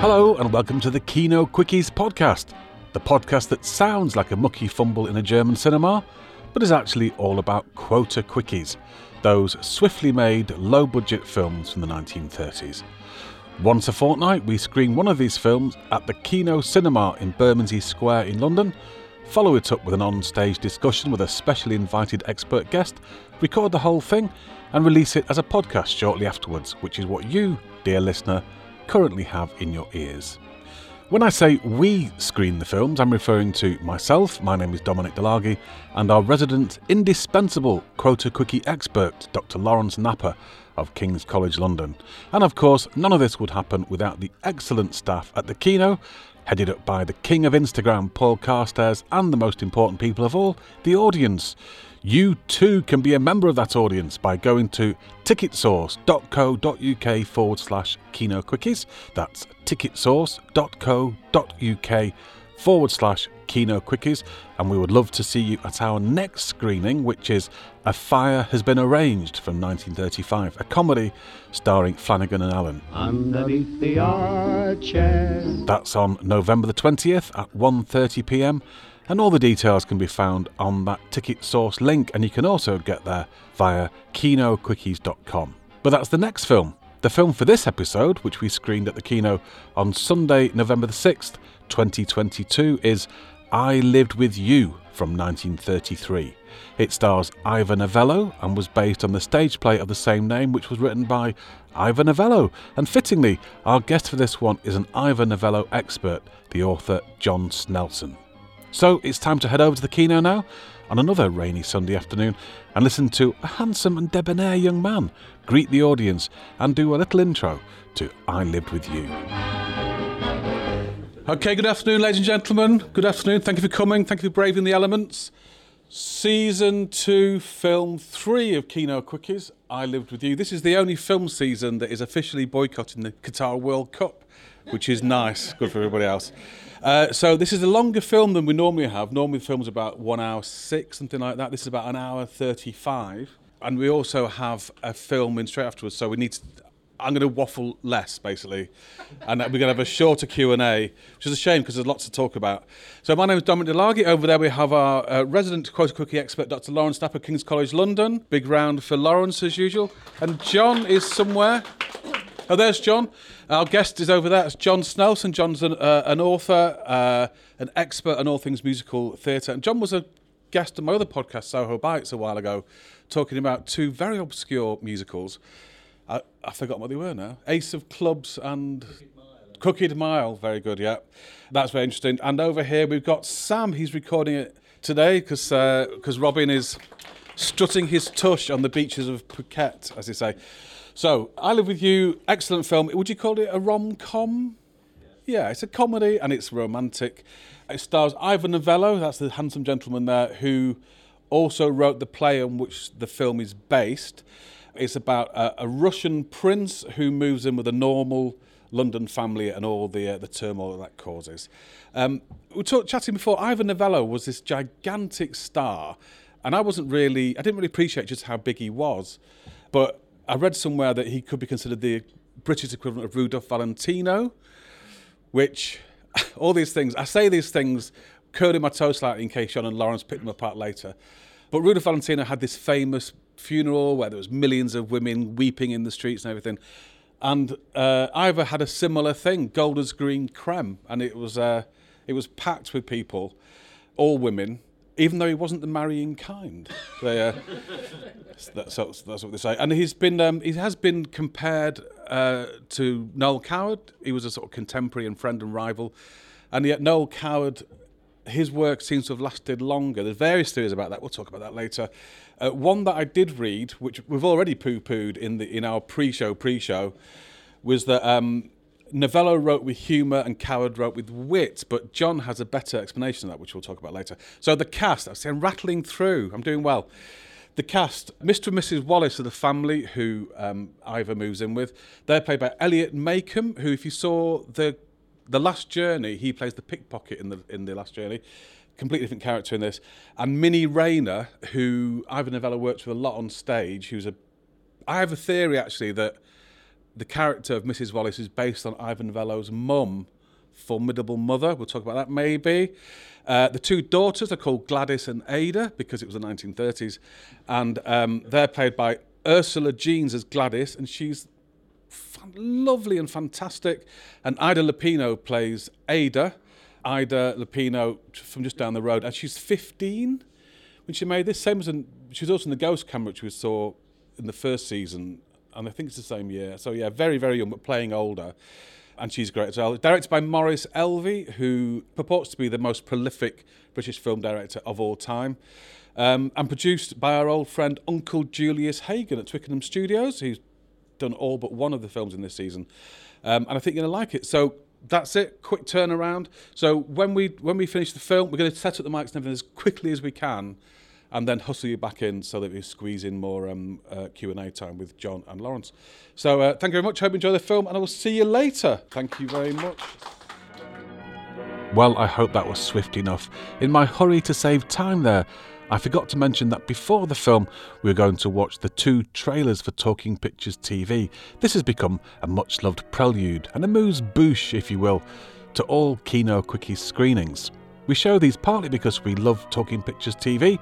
Hello, and welcome to the Kino Quickies podcast, the podcast that sounds like a mucky fumble in a German cinema, but is actually all about quota quickies, those swiftly made, low budget films from the 1930s. Once a fortnight, we screen one of these films at the Kino Cinema in Bermondsey Square in London, follow it up with an on stage discussion with a specially invited expert guest, record the whole thing, and release it as a podcast shortly afterwards, which is what you, dear listener, currently have in your ears. When I say we screen the films, I'm referring to myself, my name is Dominic Delargy, and our resident, indispensable quota quickie expert, Dr. Lawrence Napper of King's College London. And of course, none of this would happen without the excellent staff at the Kino, headed up by the king of Instagram, Paul Carstairs, and the most important people of all, the audience. You too can be a member of that audience by going to ticketsource.co.uk forward slash Kino Quickies. That's ticketsource.co.uk forward slash Kino Quickies. And we would love to see you at our next screening, which is A Fire Has Been Arranged from 1935, a comedy starring Flanagan and Allen. Underneath the arches. That's on November the 20th at 1.30pm and all the details can be found on that ticket source link and you can also get there via kinoquickies.com. But that's the next film. The film for this episode, which we screened at the Kino on Sunday, November the 6th, 2022, is I Lived With You from 1933. It stars Ivor Novello and was based on the stage play of the same name, which was written by Ivor Novello. And fittingly, our guest for this one is an Ivor Novello expert, the author John Snelson. So it's time to head over to the Kino now on another rainy Sunday afternoon and listen to a handsome and debonair young man greet the audience and do a little intro to I Lived With You. Okay, good afternoon, ladies and gentlemen. Good afternoon. Thank you for coming. Thank you for braving the elements. Season 2, Film 3 of Kino Quickies, I Lived With You. This is the only film season that is officially boycotting the Qatar World Cup, which is nice. Good for everybody else. Uh, so this is a longer film than we normally have. Normally the film's about one hour six, something like that. This is about an hour 35. And we also have a film in straight afterwards, so we need to... I'm going to waffle less, basically, and we're going to have a shorter Q and A, which is a shame because there's lots to talk about. So my name is Dominic Delargy. Over there we have our uh, resident quota quickie expert, Dr. Lawrence Napper, King's College London. Big round for Lawrence as usual, and John is somewhere. Oh, there's John. Our guest is over there. It's John Snelson. John's an, uh, an author, uh, an expert on all things musical theatre. And John was a guest on my other podcast, Soho Bites, a while ago, talking about two very obscure musicals. I, I've forgotten what they were now. Ace of Clubs and Crooked Mile. Very good, yeah. That's very interesting. And over here we've got Sam. He's recording it today because because Robin is strutting his tush on the beaches of Phuket, as they say. So, I Live With You, excellent film. Would you call it a rom com? Yeah, it's a comedy and it's romantic. It stars Ivor Novello, that's the handsome gentleman there, who also wrote the play on which the film is based. It's about a, a Russian prince who moves in with a normal London family and all the uh, the turmoil that, that causes. Um, we were talk, chatting before. Ivor Novello was this gigantic star, and I wasn't really, I didn't really appreciate just how big he was, but I read somewhere that he could be considered the British equivalent of Rudolph Valentino, which all these things, I say these things curling my toes slightly in case John and Lawrence pick them apart later. But Rudolph Valentino had this famous funeral where there was millions of women weeping in the streets and everything. And uh, Ivor had a similar thing, Golders Green Creme, and it was uh, it was packed with people, all women, even though he wasn't the marrying kind. They, uh, that's, that's, that's, what they say. And he's been, um, he has been compared uh, to Noel Coward. He was a sort of contemporary and friend and rival. And yet Noel Coward, his work seems to have lasted longer. There's various theories about that. We'll talk about that later. Uh, one that I did read, which we've already poo-pooed in, the, in our pre-show, pre-show, was that um, Novello wrote with humour and Coward wrote with wit, but John has a better explanation of that, which we'll talk about later. So the cast, I'm rattling through, I'm doing well. The cast, Mr. and Mrs. Wallace are the family who um, Ivor moves in with. They're played by Eliot Makeham, who, if you saw the the Last Journey, he plays the pickpocket in the in the Last Journey. Completely different character in this. And Minnie Rayner, who Ivor Novello works with a lot on stage, who's a. I have a theory actually that the character of Mrs. Wallace is based on Ivor Novello's mum, formidable mother. We'll talk about that maybe. Uh, the two daughters are called Gladys and Ada because it was the 1930s, and um, they're played by Ursula Jeans as Gladys, and she's fan- lovely and fantastic. And Ida Lupino plays Ada. Ida Lupino from just down the road, and she's 15 when she made this. Same as in, she was also in the Ghost Camera, which we saw in the first season, and I think it's the same year. So yeah, very very young, but playing older. And she's great as well. Directed by Maurice Elvey, who purports to be the most prolific British film director of all time. Um, and produced by our old friend Uncle Julius Hagen at Twickenham Studios, who's done all but one of the films in this season. Um, and I think you're going to like it. So that's it. Quick turnaround. So when we when we finish the film, we're going to set up the mics and everything as quickly as we can, and then hustle you back in so that we squeeze in more um, uh, Q and A time with John and Lawrence. So uh, thank you very much. Hope you enjoy the film, and I will see you later. Thank you very much. Well, I hope that was swift enough. In my hurry to save time there, I forgot to mention that before the film, we were going to watch the two trailers for Talking Pictures TV. This has become a much loved prelude, and a amuse bouche, if you will, to all Kino Quickies screenings. We show these partly because we love Talking Pictures TV,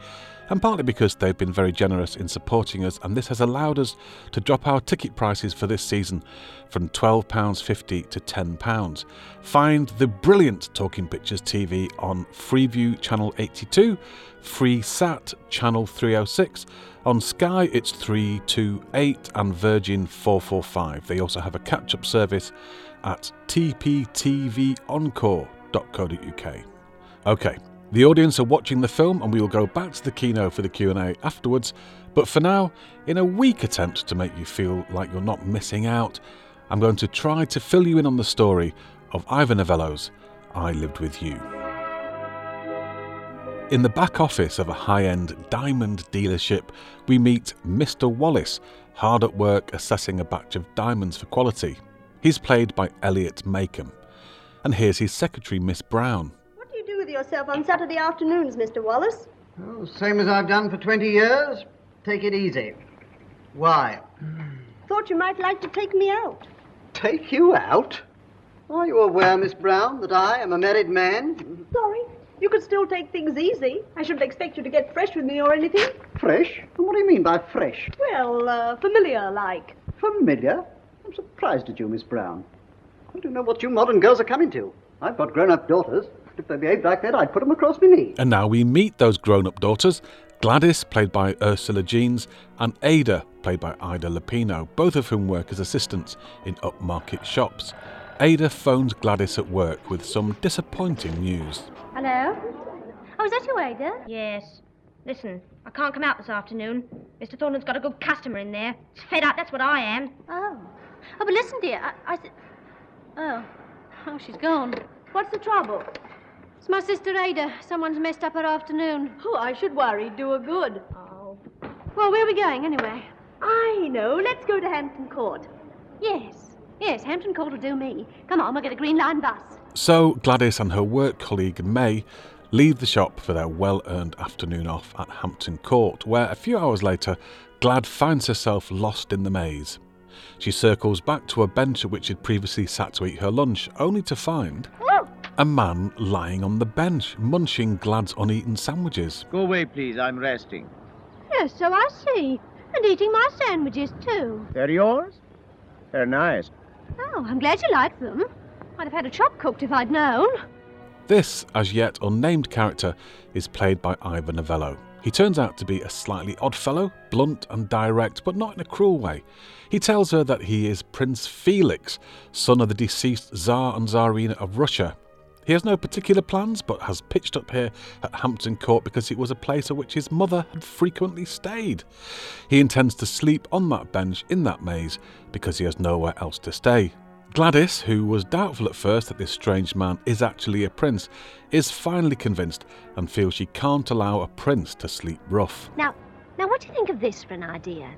and partly because they've been very generous in supporting us, and this has allowed us to drop our ticket prices for this season from £12.50 to £10. Find the brilliant Talking Pictures TV on Freeview Channel 82, Freesat Channel 306, on Sky it's 328 and Virgin 445. They also have a catch up service at tptvencore.co.uk. Okay, the audience are watching the film and we will go back to the Kino for the Q&A afterwards, but for now, in a weak attempt to make you feel like you're not missing out, I'm going to try to fill you in on the story of Ivor Novello's I Lived With You. In the back office of a high end diamond dealership, we meet Mr. Wallace, hard at work assessing a batch of diamonds for quality. He's played by Eliot Makeham. And here's his secretary, Miss Brown. With yourself on Saturday afternoons, Mr. Wallace? Oh, same as I've done for 20 years. Take it easy. Why? Thought you might like to take me out. Take you out? Are you aware, Miss Brown, that I am a married man? Sorry. You could still take things easy. I shouldn't expect you to get fresh with me or anything. Fresh? And what do you mean by fresh? Well, uh, familiar like. Familiar? I'm surprised at you, Miss Brown. I don't know what you modern girls are coming to. I've got grown-up daughters. If they behaved like that, I'd put them across my knee. And now we meet those grown up daughters Gladys, played by Ursula Jeans, and Ada, played by Ida Lupino, both of whom work as assistants in upmarket shops. Ada phones Gladys at work with some disappointing news. Hello? Oh, is that you, Ada? Yes. Listen, I can't come out this afternoon. Mr. Thornton's got a good customer in there. It's fed up, that's what I am. Oh. Oh, but listen, dear. I, I th- Oh. Oh, she's gone. What's the trouble? It's my sister Ada. Someone's messed up her afternoon. Oh, I should worry. Do her good. Oh. Well, where are we going, anyway? I know. Let's go to Hampton Court. Yes. Yes, Hampton Court will do me. Come on, we'll get a green line bus. So Gladys and her work colleague May leave the shop for their well earned afternoon off at Hampton Court, where a few hours later, Glad finds herself lost in the maze. She circles back to a bench at which she'd previously sat to eat her lunch, only to find a man lying on the bench, munching Glad's uneaten sandwiches. Go away, please. I'm resting. Yes, so I see. And eating my sandwiches, too. They're yours? They're nice. Oh, I'm glad you like them. I'd have had a chop cooked if I'd known. This, as yet unnamed character, is played by Ivor Novello. He turns out to be a slightly odd fellow, blunt and direct, but not in a cruel way. He tells her that he is Prince Felix, son of the deceased Tsar and Tsarina of Russia. He has no particular plans, but has pitched up here at Hampton Court because it was a place at which his mother had frequently stayed. He intends to sleep on that bench in that maze because he has nowhere else to stay. Gladys, who was doubtful at first that this strange man is actually a prince, is finally convinced and feels she can't allow a prince to sleep rough. Now, now, what do you think of this for an idea?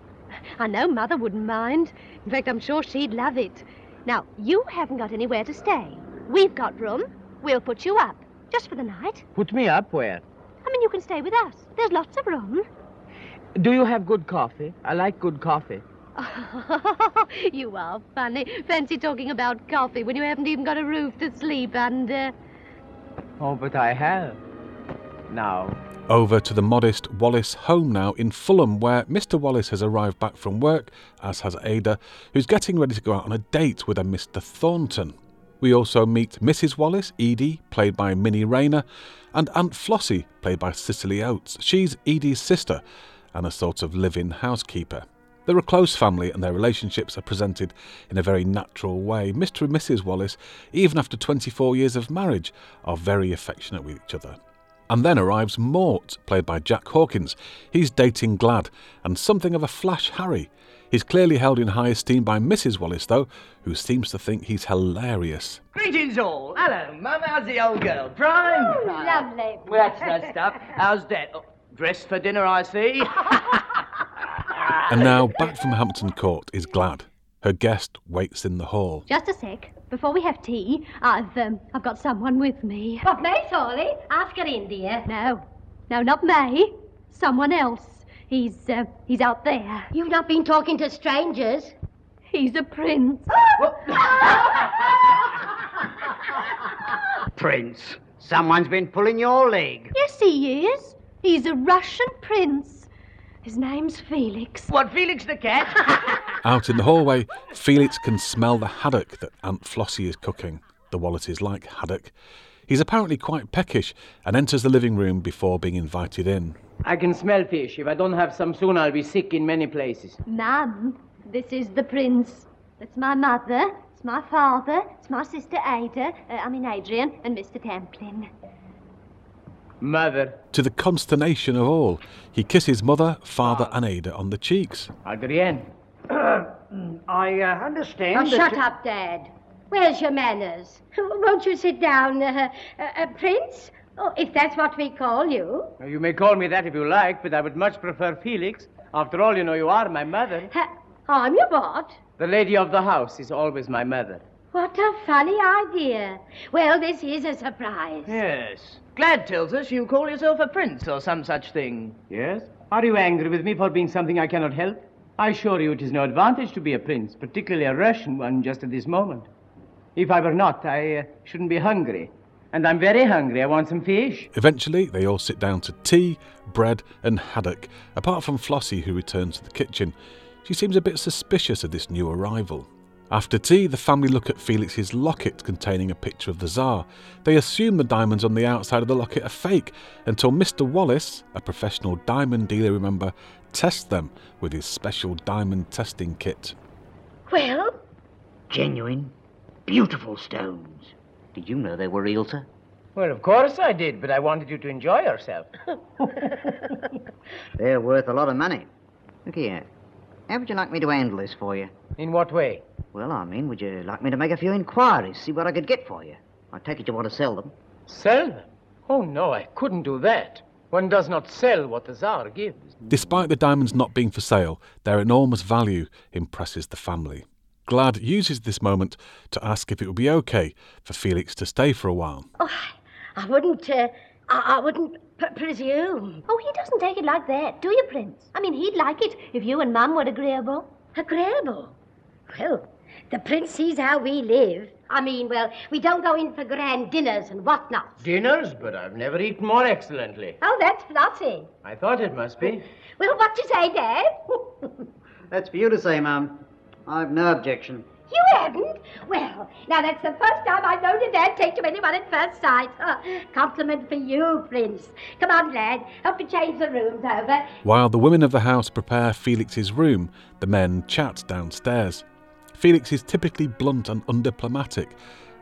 I know Mother wouldn't mind. In fact, I'm sure she'd love it. Now, you haven't got anywhere to stay. We've got room. We'll put you up, just for the night. Put me up where? I mean, you can stay with us. There's lots of room. Do you have good coffee? I like good coffee. you are funny. Fancy talking about coffee when you haven't even got a roof to sleep under. Oh, but I have. Now, Over to the modest Wallace home now in Fulham, where Mr. Wallace has arrived back from work, as has Ada, who's getting ready to go out on a date with a Mr. Thornton. We also meet Mrs. Wallace, Edie, played by Minnie Rayner, and Aunt Flossie, played by Cicely Oates. She's Edie's sister and a sort of live in housekeeper. They're a close family and their relationships are presented in a very natural way. Mr. and Mrs. Wallace, even after 24 years of marriage, are very affectionate with each other. And then arrives Mort, played by Jack Hawkins. He's dating Glad and something of a flash Harry. He's clearly held in high esteem by Mrs. Wallace, though, who seems to think he's hilarious. Greetings all. Hello, Mum. How's the old girl? Prime? Oh, lovely. Well, that's no stuff. How's that? Oh, dressed for dinner, I see. And now, back from Hampton Court is Glad. Her guest waits in the hall. Just a sec. Before we have tea, I've um, I've got someone with me. What, May Thorley? Ask her in, dear. No, no, not May. Someone else. He's uh, he's out there. You've not been talking to strangers. He's a prince. Prince, someone's been pulling your leg. yes, he is. He's a Russian prince. His name's Felix. What, Felix the cat? Out in the hallway, Felix can smell the haddock that Aunt Flossie is cooking. The Wallaces like haddock. He's apparently quite peckish and enters the living room before being invited in. I can smell fish. If I don't have some soon, I'll be sick in many places. Mum, this is the prince. That's my mother. It's my father. It's my sister Ada. Uh, I mean Adrian and Mr. Tamplin. Mother, To the consternation of all, he kisses mother, father, and Ada on the cheeks. Adrian. I uh, understand Oh, shut up, Dad. Where's your manners? Won't you sit down, uh, uh, Prince? Oh, if that's what we call you. You may call me that if you like, but I would much prefer Felix. After all, you know you are my mother. Ha- I'm your what? The lady of the house is always my mother. What a funny idea. Well, this is a surprise. Yes. Glad tells us you call yourself a prince or some such thing. Yes? Are you angry with me for being something I cannot help? I assure you it is no advantage to be a prince, particularly a Russian one just at this moment. If I were not, I uh, shouldn't be hungry. And I'm very hungry. I want some fish. Eventually, they all sit down to tea, bread, and haddock, apart from Flossie, who returns to the kitchen. She seems a bit suspicious of this new arrival. After tea, the family look at Felix's locket containing a picture of the Tsar. They assume the diamonds on the outside of the locket are fake until Mr. Wallace, a professional diamond dealer, remember, tests them with his special diamond testing kit. Well, Genuine, beautiful stones. Did you know they were real, sir? Well, of course I did, but I wanted you to enjoy yourself. They're worth a lot of money. Look here. How would you like me to handle this for you? In what way? Well, I mean, would you like me to make a few inquiries, see what I could get for you? I take it you want to sell them. Sell them? Oh, no, I couldn't do that. One does not sell what the Tsar gives. Despite the diamonds not being for sale, their enormous value impresses the family. Glad uses this moment to ask if it would be okay for Felix to stay for a while. Oh, I wouldn't, uh, I, I wouldn't p- presume. Oh, he doesn't take it like that, do you, Prince? I mean, he'd like it if you and Mum were agreeable. Agreeable. Well, the prince sees how we live. I mean, well, we don't go in for grand dinners and whatnot. Dinners, but I've never eaten more excellently. Oh, that's Flossie. I thought it must be. Well, what do you say, Dad? That's for you to say, Mum. I've no objection. you haven't? Well, now that's the first time I've known a dad take to anyone at first sight. Huh. Compliment for you, Prince. Come on, lad. Help me change the rooms over. While the women of the house prepare Felix's room, the men chat downstairs. Felix is typically blunt and undiplomatic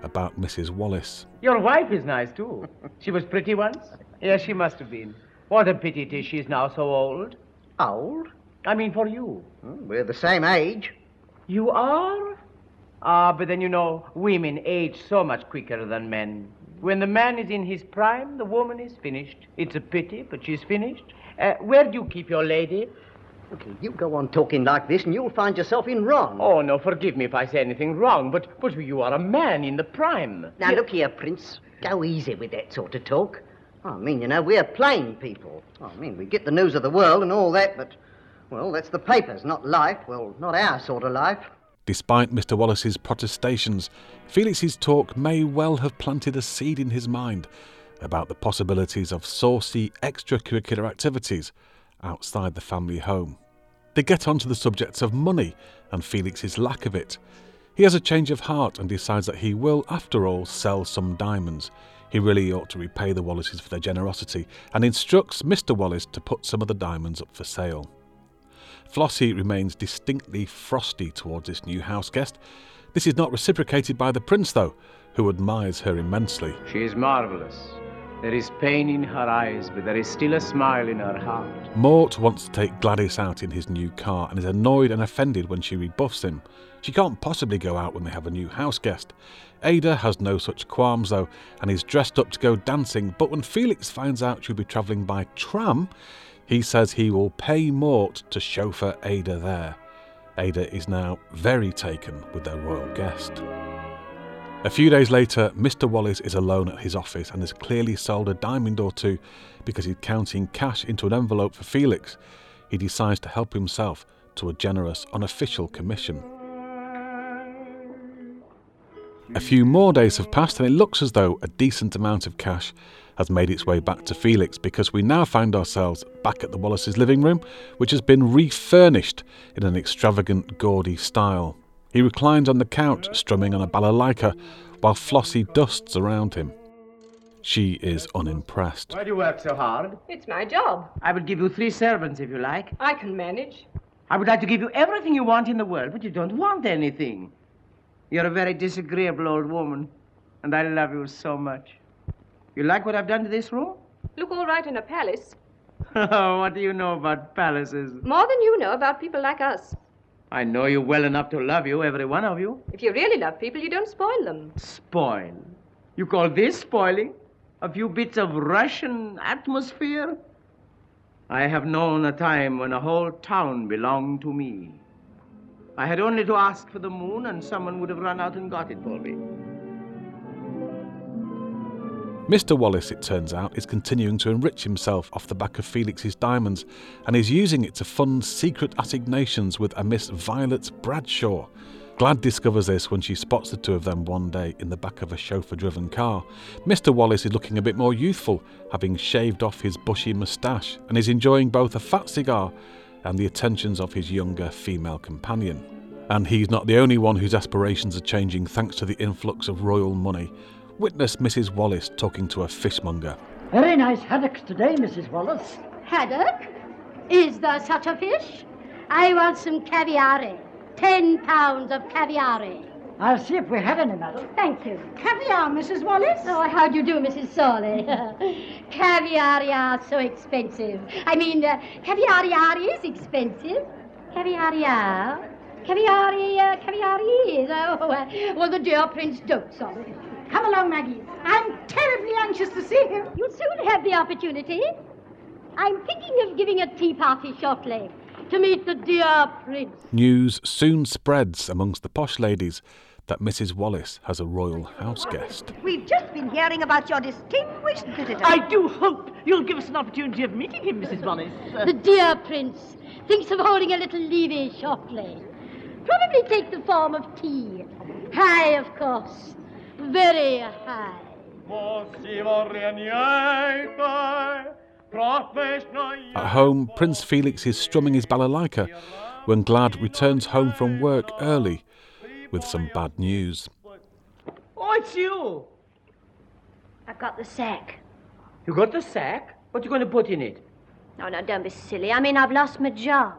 about Mrs. Wallace. Your wife is nice, too. She was pretty once. Yes, she must have been. What a pity it is she's now so old. Old? I mean, for you. Hmm, we're the same age. You are? Ah, but then you know, women age so much quicker than men. When the man is in his prime, the woman is finished. It's a pity, but she's finished. Uh, where do you keep your lady? Okay, you go on talking like this and you'll find yourself in wrong. Oh, no, forgive me if I say anything wrong, but, but you are a man in the prime. Now, look here, Prince. Go easy with that sort of talk. I mean, you know, we're plain people. I mean, we get the news of the world and all that, but Well, that's the papers, not life. Well, not our sort of life. Despite Mr. Wallace's protestations, Felix's talk may well have planted a seed in his mind about the possibilities of saucy extracurricular activities outside the family home. They get on to the subjects of money and Felix's lack of it. He has a change of heart and decides that he will, after all, sell some diamonds. He really ought to repay the Wallaces for their generosity and instructs Mr. Wallace to put some of the diamonds up for sale. Flossie remains distinctly frosty towards this new house guest. This is not reciprocated by the prince, though, who admires her immensely. She is marvelous. There is pain in her eyes, but there is still a smile in her heart. Mort wants to take Gladys out in his new car and is annoyed and offended when she rebuffs him. She can't possibly go out when they have a new house guest. Ada has no such qualms though and is dressed up to go dancing, but when Felix finds out she'll be travelling by tram, he says he will pay Mort to chauffeur Ada there. Ada is now very taken with their royal guest. A few days later, Mr. Wallace is alone at his office and has clearly sold a diamond or two because he's counting cash into an envelope for Felix. He decides to help himself to a generous unofficial commission. A few more days have passed, and it looks as though a decent amount of cash has made its way back to Felix because we now find ourselves back at the Wallace's living room, which has been refurnished in an extravagant, gaudy style. He reclines on the couch, strumming on a balalaika, while Flossie dusts around him. She is unimpressed. Why do you work so hard? It's my job. I will give you three servants if you like. I can manage. I would like to give you everything you want in the world, but you don't want anything. You're a very disagreeable old woman, and I love you so much. You like what I've done to this room? Look all right in a palace. Oh, what do you know about palaces? More than you know about people like us. I know you well enough to love you, every one of you. If you really love people, you don't spoil them. Spoil? You call this spoiling? A few bits of Russian atmosphere? I have known a time when a whole town belonged to me. I had only to ask for the moon, and someone would have run out and got it for me. Mr. Wallace, it turns out, is continuing to enrich himself off the back of Felix's diamonds and is using it to fund secret assignations with a Miss Violet Bradshaw. Glad discovers this when she spots the two of them one day in the back of a chauffeur driven car. Mr. Wallace is looking a bit more youthful, having shaved off his bushy moustache, and is enjoying both a fat cigar and the attentions of his younger female companion. And he's not the only one whose aspirations are changing thanks to the influx of royal money. Witness Mrs. Wallace talking to a fishmonger. Very nice haddocks today, Mrs. Wallace. Haddock? Is there such a fish? I want some caviare. Ten pounds of caviare. I'll see if we have any, madam. Thank you. Caviar, Mrs. Wallace? Oh, how do you do, Mrs. Sawley? caviare are so expensive. I mean, uh, caviare is expensive. Caviare. Caviare, uh, caviare is. Oh, uh, well, the dear prince dotes on it. Come along, Maggie. I'm terribly anxious to see him. You'll soon have the opportunity. I'm thinking of giving a tea party shortly to meet the dear prince. News soon spreads amongst the posh ladies that Mrs. Wallace has a royal house guest. We've just been hearing about your distinguished visitor. I do hope you'll give us an opportunity of meeting him, Mrs. Wallace. The dear prince thinks of holding a little levee shortly. Probably take the form of tea. High, of course. Very high. At home, Prince Felix is strumming his balalaika when Glad returns home from work early with some bad news. Oh, it's you. I've got the sack. You got the sack? What are you going to put in it? No, no, don't be silly. I mean, I've lost my job.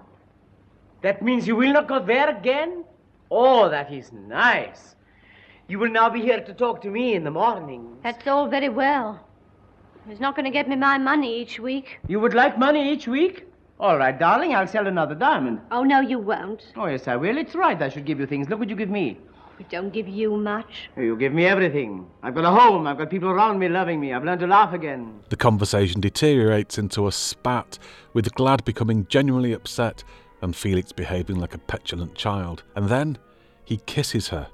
That means you will not go there again? Oh, that is nice. You will now be here to talk to me in the morning. That's all very well. He's not going to get me my money each week. You would like money each week? All right, darling, I'll sell another diamond. Oh, no, you won't. Oh, yes, I will. It's right I should give you things. Look what you give me. We don't give you much. You give me everything. I've got a home. I've got people around me loving me. I've learned to laugh again. The conversation deteriorates into a spat, with Glad becoming genuinely upset and Felix behaving like a petulant child. And then he kisses her.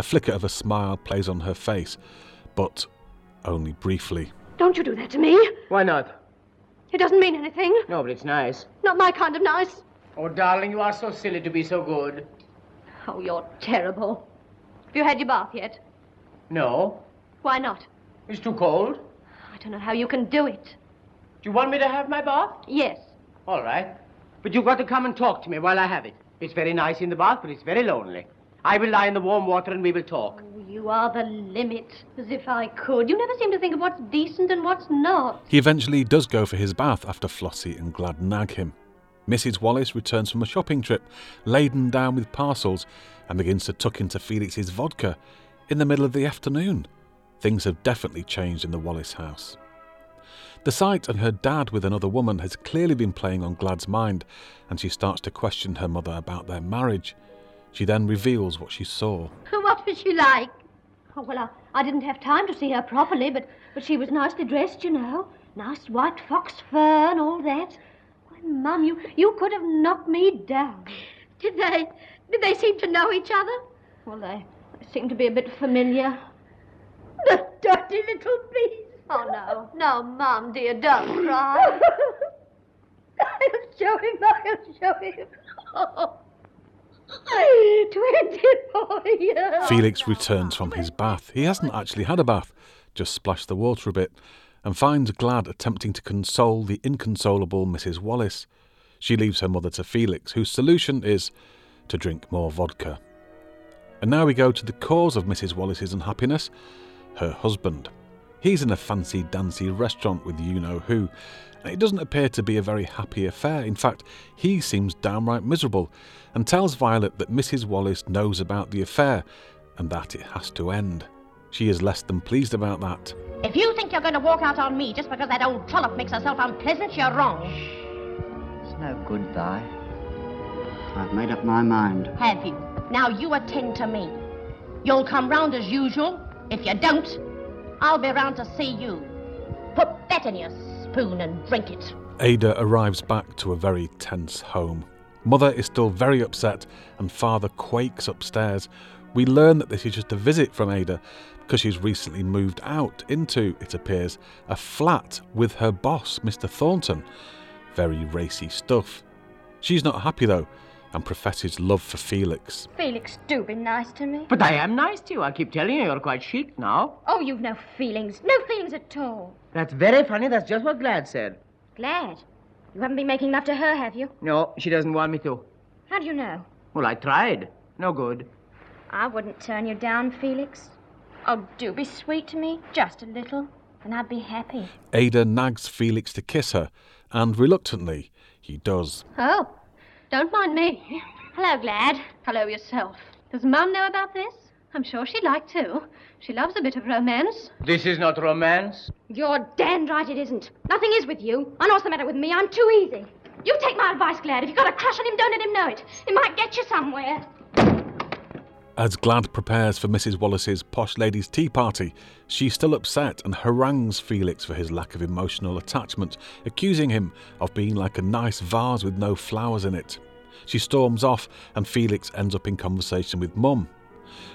A flicker of a smile plays on her face, but only briefly. Don't you do that to me. Why not? It doesn't mean anything. No, but it's nice. Not my kind of nice. Oh, darling, you are so silly to be so good. Oh, you're terrible. Have you had your bath yet? No, Why not? it's too cold. I don't know how you can do it. Do you want me to have my bath? Yes. All right. But you've got to come and talk to me while I have it. It's very nice in the bath, but it's very lonely. I will lie in the warm water and we will talk. Oh, you are the limit. As if I could. You never seem to think of what's decent and what's not. He eventually does go for his bath after Flossie and Glad nag him. Mrs. Wallace returns from a shopping trip, laden down with parcels, and begins to tuck into Felix's vodka in the middle of the afternoon. Things have definitely changed in the Wallace house. The sight of her dad with another woman has clearly been playing on Glad's mind, and she starts to question her mother about their marriage. She then reveals what she saw. What was she like? Oh, well, I, I didn't have time to see her properly, but, but she was nicely dressed, you know. Nice white fox fur and all that. Why, Mum, you, you could have knocked me down. Did they, did they seem to know each other? Well, they, they seem to be a bit familiar. The dirty little beast. Oh, no, no, Mum, dear, don't cry. I'll show him, I'll show him. Oh. Felix returns from his bath. He hasn't actually had a bath, just splashed the water a bit, and finds Glad attempting to console the inconsolable Mrs. Wallace. She leaves her mother to Felix, whose solution is to drink more vodka. And now we go to the cause of Mrs. Wallace's unhappiness her husband. He's in a fancy dancy restaurant with you know who, and it doesn't appear to be a very happy affair. In fact, he seems downright miserable and tells Violet that Mrs. Wallace knows about the affair and that it has to end. She is less than pleased about that. If you think you're going to walk out on me just because that old trollop makes herself unpleasant, you're wrong. It's no good, Vi. I've made up my mind. Have you? Now you attend to me. You'll come round as usual. If you don't, I'll be round to see you. Put that in your spoon and drink it. Ada arrives back to a very tense home. Mother is still very upset, and father quakes upstairs. We learn that this is just a visit from Ada because she's recently moved out into, it appears, a flat with her boss, Mr. Thornton. Very racy stuff. She's not happy though, and professes love for Felix. Felix, do be nice to me. But I am nice to you. I keep telling you, you're quite chic now. Oh, you've no feelings. No feelings at all. That's very funny. That's just what Glad said. Glad. You haven't been making love to her, have you? No, she doesn't want me to. How do you know? Well, I tried. No good. I wouldn't turn you down, Felix. Oh, do be sweet to me. Just a little. And I'd be happy. Ada nags Felix to kiss her, and reluctantly, he does. Oh, don't mind me. Hello, Glad. Hello yourself. Does Mum know about this? I'm sure she'd like to. She loves a bit of romance. This is not romance. You're damned right it isn't. Nothing is with you. I know what's the matter with me. I'm too easy. You take my advice, Glad. If you've got a crush on him, don't let him know it. It might get you somewhere. As Glad prepares for Mrs. Wallace's posh ladies' tea party, she's still upset and harangues Felix for his lack of emotional attachment, accusing him of being like a nice vase with no flowers in it. She storms off, and Felix ends up in conversation with Mum.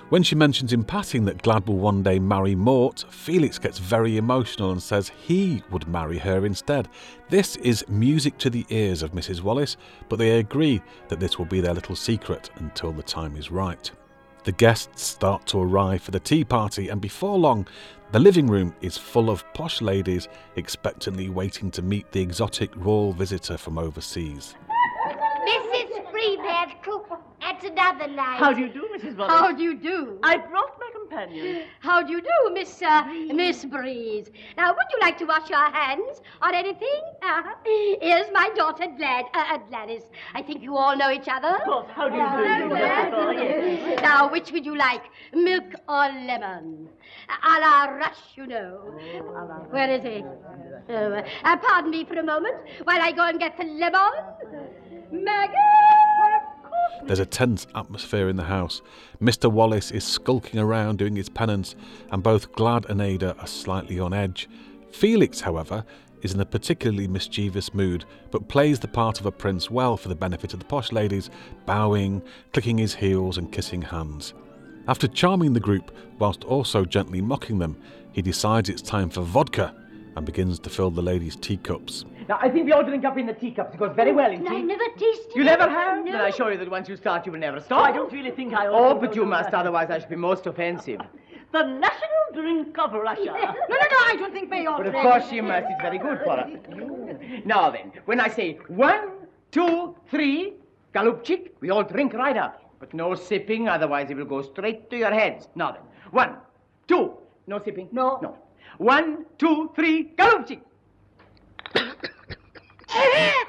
When she mentions in passing that Glad will one day marry Mort, Felix gets very emotional and says he would marry her instead. This is music to the ears of Mrs. Wallace, but they agree that this will be their little secret until the time is right. The guests start to arrive for the tea party, and before long, the living room is full of posh ladies expectantly waiting to meet the exotic royal visitor from overseas. Mrs. Fremantle, that's another line. How do you do, Mrs. Wallace? How do you do? I brought my companion. How do you do, Miss uh, Miss Breeze? Now, would you like to wash your hands or anything? Uh, here's my daughter, Glad, uh, uh, Gladys. I think you all know each other. Of course. How do you do? Hello, Glad. Oh, yes. Now, which would you like, milk or lemon? A la rush, you know. Where is he? Oh, uh, pardon me for a moment while I go and get the lemon. Maggie! There's a tense atmosphere in the house. Mr. Wallace is skulking around doing his penance, and both Glad and Ada are slightly on edge. Felix, however, is in a particularly mischievous mood, but plays the part of a prince well for the benefit of the posh ladies, bowing, clicking his heels, and kissing hands. After charming the group, whilst also gently mocking them, he decides it's time for vodka and begins to fill the ladies' teacups. Now, I think we all drink up in the teacups. It goes very well in tea. I never tasted it. You it. never have? No. Then I assure you that once you start, you will never stop. I don't really think I Oh, ought to. but you must, otherwise I should be most offensive. The national drink of Russia. No, no, no, I don't think they ought But of course you must. It's very good for us. Now then, when I say one, two, three, galupchik, we all drink right up. But no sipping, otherwise it will go straight to your heads. Now then, one, two, no sipping? No. No. One, two, three, galupchik.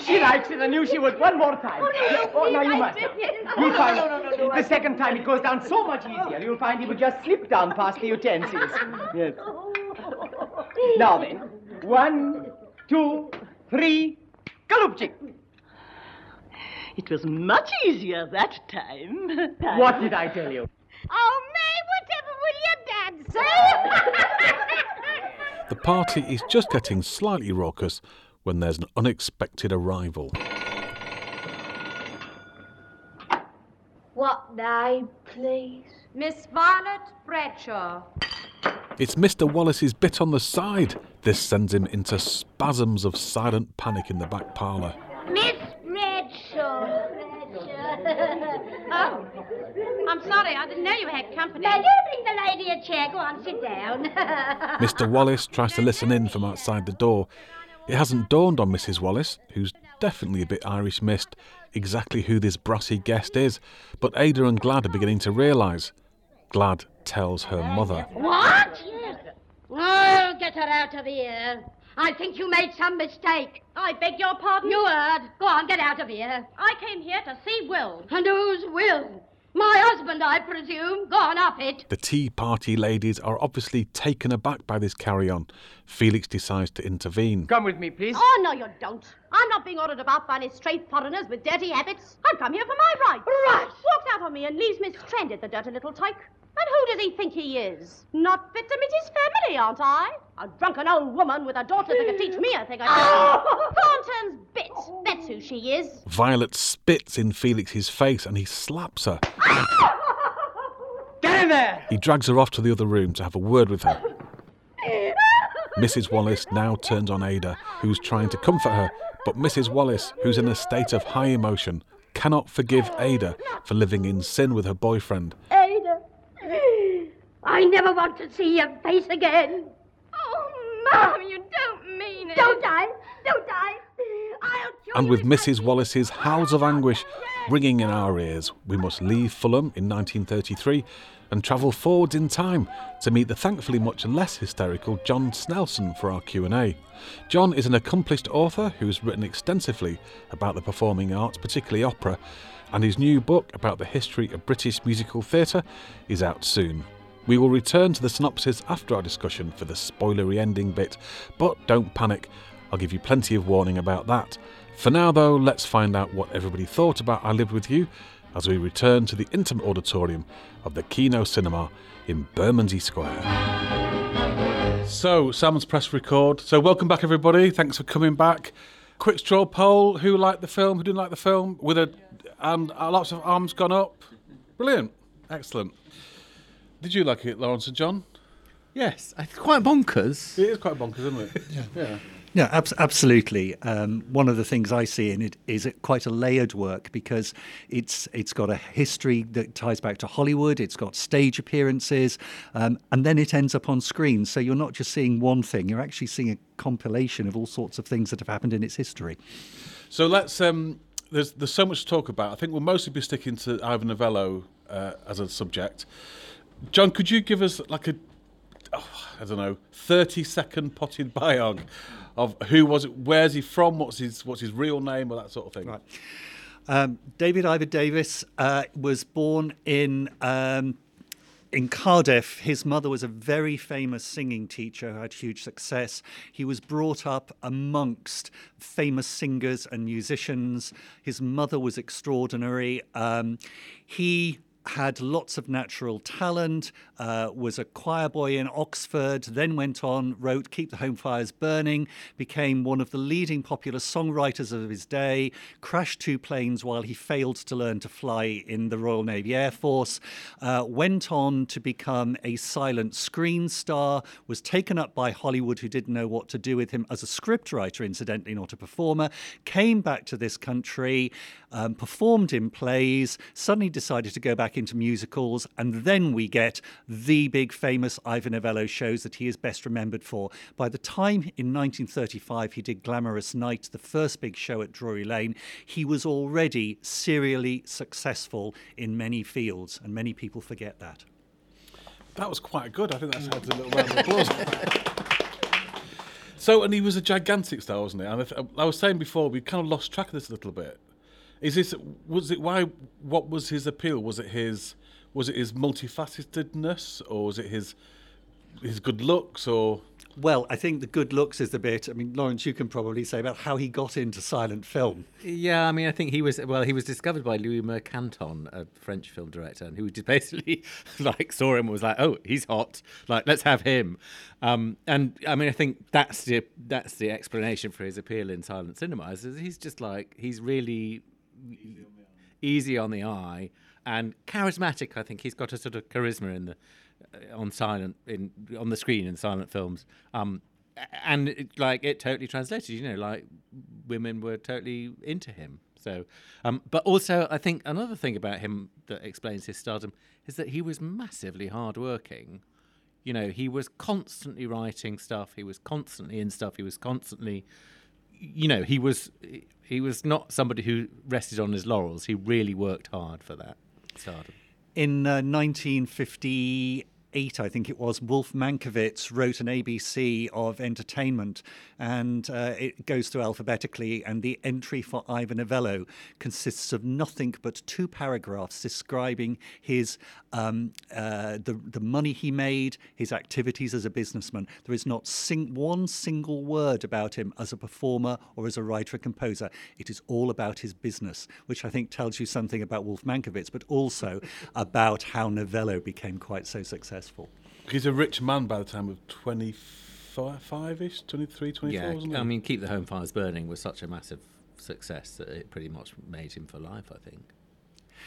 She likes it. I knew she would. One more time. Oh, oh now you must. You'll find No, no, no, no, the second time it goes down so much easier. You'll find it will just slip down past the utensils. Yes. Now then, one, two, three, galupchik. It was much easier that time. What did I tell you? Oh, May, whatever will your dad say? The party is just getting slightly raucous when there's an unexpected arrival. what name, please? Miss Violet Bradshaw. It's Mr. Wallace's bit on the side. This sends him into spasms of silent panic in the back parlour. Miss Bradshaw. Oh, I'm sorry. I didn't know you had company. Now, you bring the lady a chair. Go on, sit down. Mr. Wallace tries to listen in from outside the door. It hasn't dawned on Mrs. Wallace, who's definitely a bit Irish missed, exactly who this brassy guest is, but Ada and Glad are beginning to realise. Glad tells her mother. What? Oh, get her out of here. I think you made some mistake. I beg your pardon? You heard. Go on, get out of here. I came here to see Will. And whose will? My husband, I presume. gone up it. The tea party ladies are obviously taken aback by this carry on. Felix decides to intervene. Come with me, please. Oh, no, you don't. I'm not being ordered about by any stray foreigners with dirty habits. I've come here for my rights. Right. Walks out on me and leaves me stranded, the dirty little tyke. And who does he think he is? Not fit to meet his family, aren't I? A drunken old woman with a daughter that could teach me a thing or two. Thornton's bit. That's who she is. Violet spits in Felix's face and he slaps her. Get in there! He drags her off to the other room to have a word with her. Mrs. Wallace now turns on Ada, who's trying to comfort her, but Mrs. Wallace, who's in a state of high emotion, cannot forgive Ada for living in sin with her boyfriend. Ada, I never want to see your face again. Oh, Mom, you don't mean it. Don't I? Don't I? I'll kill And with Mrs. Wallace's howls of anguish ringing in our ears, we must leave Fulham in 1933 and travel forwards in time to meet the thankfully much less hysterical John Snelson for our Q&A. John is an accomplished author who's written extensively about the performing arts, particularly opera, and his new book about the history of British musical theatre is out soon. We will return to the synopsis after our discussion for the spoilery ending bit, but don't panic, I'll give you plenty of warning about that. For now, though, let's find out what everybody thought about I Lived With You as we return to the intimate auditorium of the Kino Cinema in Bermondsey Square. So, Sam's press record. So, welcome back, everybody. Thanks for coming back. Quick straw poll: Who liked the film? Who didn't like the film? With a and lots of arms gone up. Brilliant, excellent. Did you like it, Lawrence and John? Yes, it's quite bonkers. It is quite bonkers, isn't it? yeah. Yeah, abs- absolutely. Um, one of the things I see in it is it quite a layered work because it's it's got a history that ties back to Hollywood. It's got stage appearances, um, and then it ends up on screen. So you're not just seeing one thing; you're actually seeing a compilation of all sorts of things that have happened in its history. So let's. Um, there's there's so much to talk about. I think we'll mostly be sticking to Ivor Novello uh, as a subject. John, could you give us like a, oh, I don't know, thirty second potted biog of who was it, where's he from, what's his what's his real name, or that sort of thing. Right. Um, David Ivor Davies uh, was born in um, in Cardiff. His mother was a very famous singing teacher who had huge success. He was brought up amongst famous singers and musicians. His mother was extraordinary. Um, he had lots of natural talent, uh, was a choir boy in Oxford, then went on, wrote Keep the Home Fires Burning, became one of the leading popular songwriters of his day, crashed two planes while he failed to learn to fly in the Royal Navy Air Force, uh, went on to become a silent screen star, was taken up by Hollywood, who didn't know what to do with him as a scriptwriter, incidentally, not a performer, came back to this country, um, performed in plays, suddenly decided to go back into musicals, and then we get the big famous Ivor Novello shows that he is best remembered for. By the time in 1935 he did Glamorous Night, the first big show at Drury Lane, he was already serially successful in many fields, and many people forget that. That was quite good. I think that's had a little round of applause. so, and he was a gigantic star, wasn't he? And I, I was saying before, we kind of lost track of this a little bit. Is this was it? Why? What was his appeal? Was it his? Was it his multifacetedness, or was it his his good looks, or? Well, I think the good looks is the bit. I mean, Lawrence, you can probably say about how he got into silent film. Yeah, I mean, I think he was well. He was discovered by Louis Mercanton, a French film director, and who just basically like saw him and was like, "Oh, he's hot. Like, let's have him." Um, and I mean, I think that's the that's the explanation for his appeal in silent cinema. Is he's just like he's really easy on the eye and charismatic. I think he's got a sort of charisma in the uh, on silent in on the screen in silent films. Um, and it, like it totally translated. You know, like women were totally into him. So, um, but also I think another thing about him that explains his stardom is that he was massively hardworking. You know, he was constantly writing stuff. He was constantly in stuff. He was constantly, you know, he was he was not somebody who rested on his laurels. He really worked hard for that. In uh, 1958, I think it was, Wolf Mankowitz wrote an ABC of entertainment, and uh, it goes through alphabetically. And the entry for Ivor Novello consists of nothing but two paragraphs describing his um, uh, the the money he made, his activities as a businessman. There is not sing- one single word about him as a performer or as a writer or composer. It is all about his business, which I think tells you something about Wolf Mankowitz, but also about how Novello became quite so successful. He's a rich man by the time of 25 ish, 23, 24, yeah, I mean, Keep the Home Fires Burning was such a massive success that it pretty much made him for life, I think.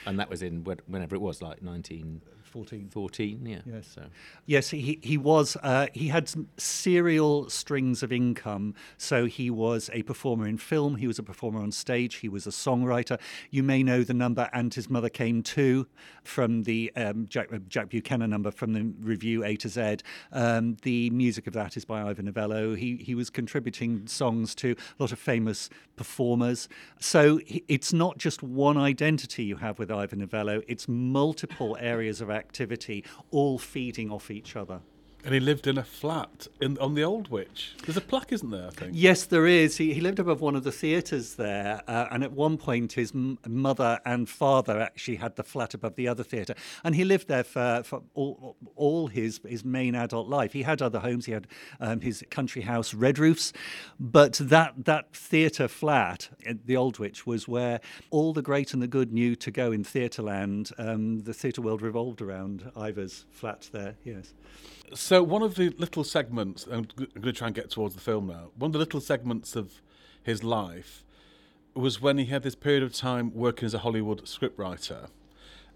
And that was in when- whenever it was, like 1914. 14, yeah. Yes. So. Yes, he he was. Uh, he had some serial strings of income. So he was a performer in film. He was a performer on stage. He was a songwriter. You may know the number "And His Mother Came Too" from the um, Jack, uh, Jack Buchanan number from the revue A to Z. Um, the music of that is by Ivor Novello. He he was contributing songs to a lot of famous performers. So he- it's not just one identity you have with Ivor Novello. It's multiple areas of activity, all feeding off each other. And he lived in a flat in on the Aldwych. There's a plaque, isn't there? I think. Yes, there is. He, he lived above one of the theatres there, uh, and at one point his m- mother and father actually had the flat above the other theatre, and he lived there for, for all, all his his main adult life. He had other homes. He had um, his country house, Red Roofs, but that that theatre flat, the Aldwych, was where all the great and the good knew to go in theatreland. Um, the theatre world revolved around Ivor's flat there. Yes. So one of the little segments, I'm going to try and get towards the film now. One of the little segments of his life was when he had this period of time working as a Hollywood scriptwriter,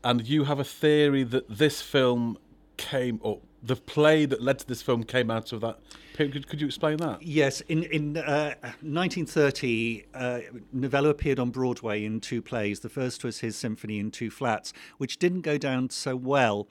and you have a theory that this film came, or the play that led to this film came out of that. Could, could you explain that? Yes, in in uh, 1930, uh, Novello appeared on Broadway in two plays. The first was his Symphony in Two Flats, which didn't go down so well,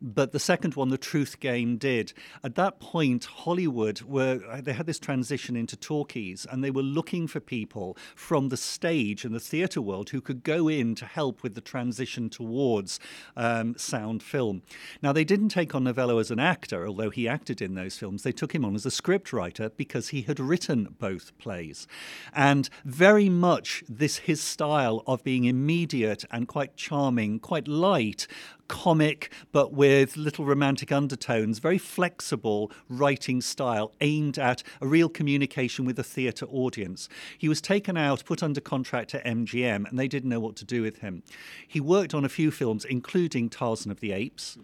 but the second one, The Truth Game, did. At that point, Hollywood were uh, they had this transition into talkies, and they were looking for people from the stage and the theatre world who could go in to help with the transition towards um, sound film. Now, they didn't take on Novello as an actor, although he acted in those films. They took him on as a scriptwriter because he had written both plays. And very much this his style of being immediate and quite charming, quite light, comic, but with little romantic undertones, very flexible writing style aimed at a real communication with a theatre audience. He was taken out, put under contract to MGM, and they didn't know what to do with him. He worked on a few films, including Tarzan of the Apes,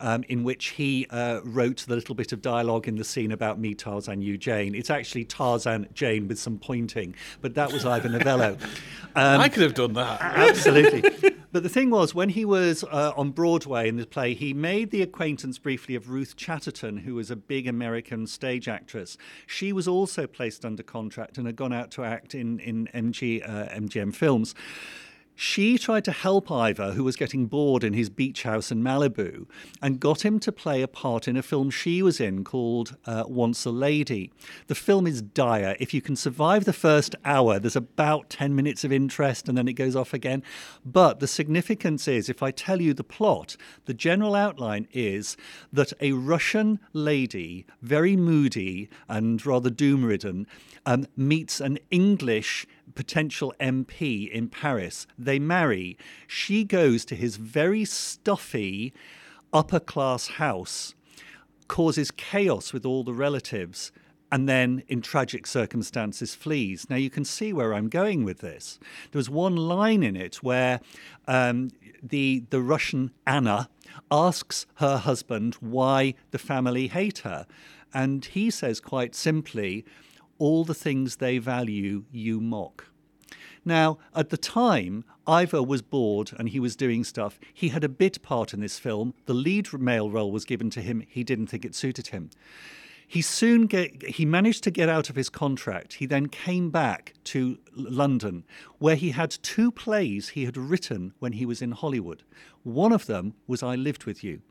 um, in which he uh, wrote the little bit of dialogue in the scene about me, Tarzan, you, Jane. It's actually Tarzan, Jane with some pointing, but that was Ivor Novello. Um, I could have done that. Absolutely. But the thing was, when he was uh, on Broadway in the play, he made the acquaintance briefly of Ruth Chatterton, who was a big American stage actress. She was also placed under contract and had gone out to act in, in MG, uh, MGM films. She tried to help Ivor, who was getting bored in his beach house in Malibu, and got him to play a part in a film she was in called uh, Once a Lady. The film is dire. If you can survive the first hour, there's about 10 minutes of interest and then it goes off again. But the significance is, if I tell you the plot, the general outline is that a Russian lady, very moody and rather doom ridden, um, meets an English potential MP in Paris. They marry. She goes to his very stuffy upper class house, causes chaos with all the relatives, and then, in tragic circumstances, flees. Now, you can see where I'm going with this. There was one line in it where um, the, the Russian Anna asks her husband why the family hate her. And he says quite simply, all the things they value, you mock. Now, at the time, Ivor was bored and he was doing stuff. He had a bit part in this film. The lead male role was given to him. He didn't think it suited him. He soon get, he managed to get out of his contract. He then came back to London, where he had two plays he had written when he was in Hollywood. One of them was I Lived With You.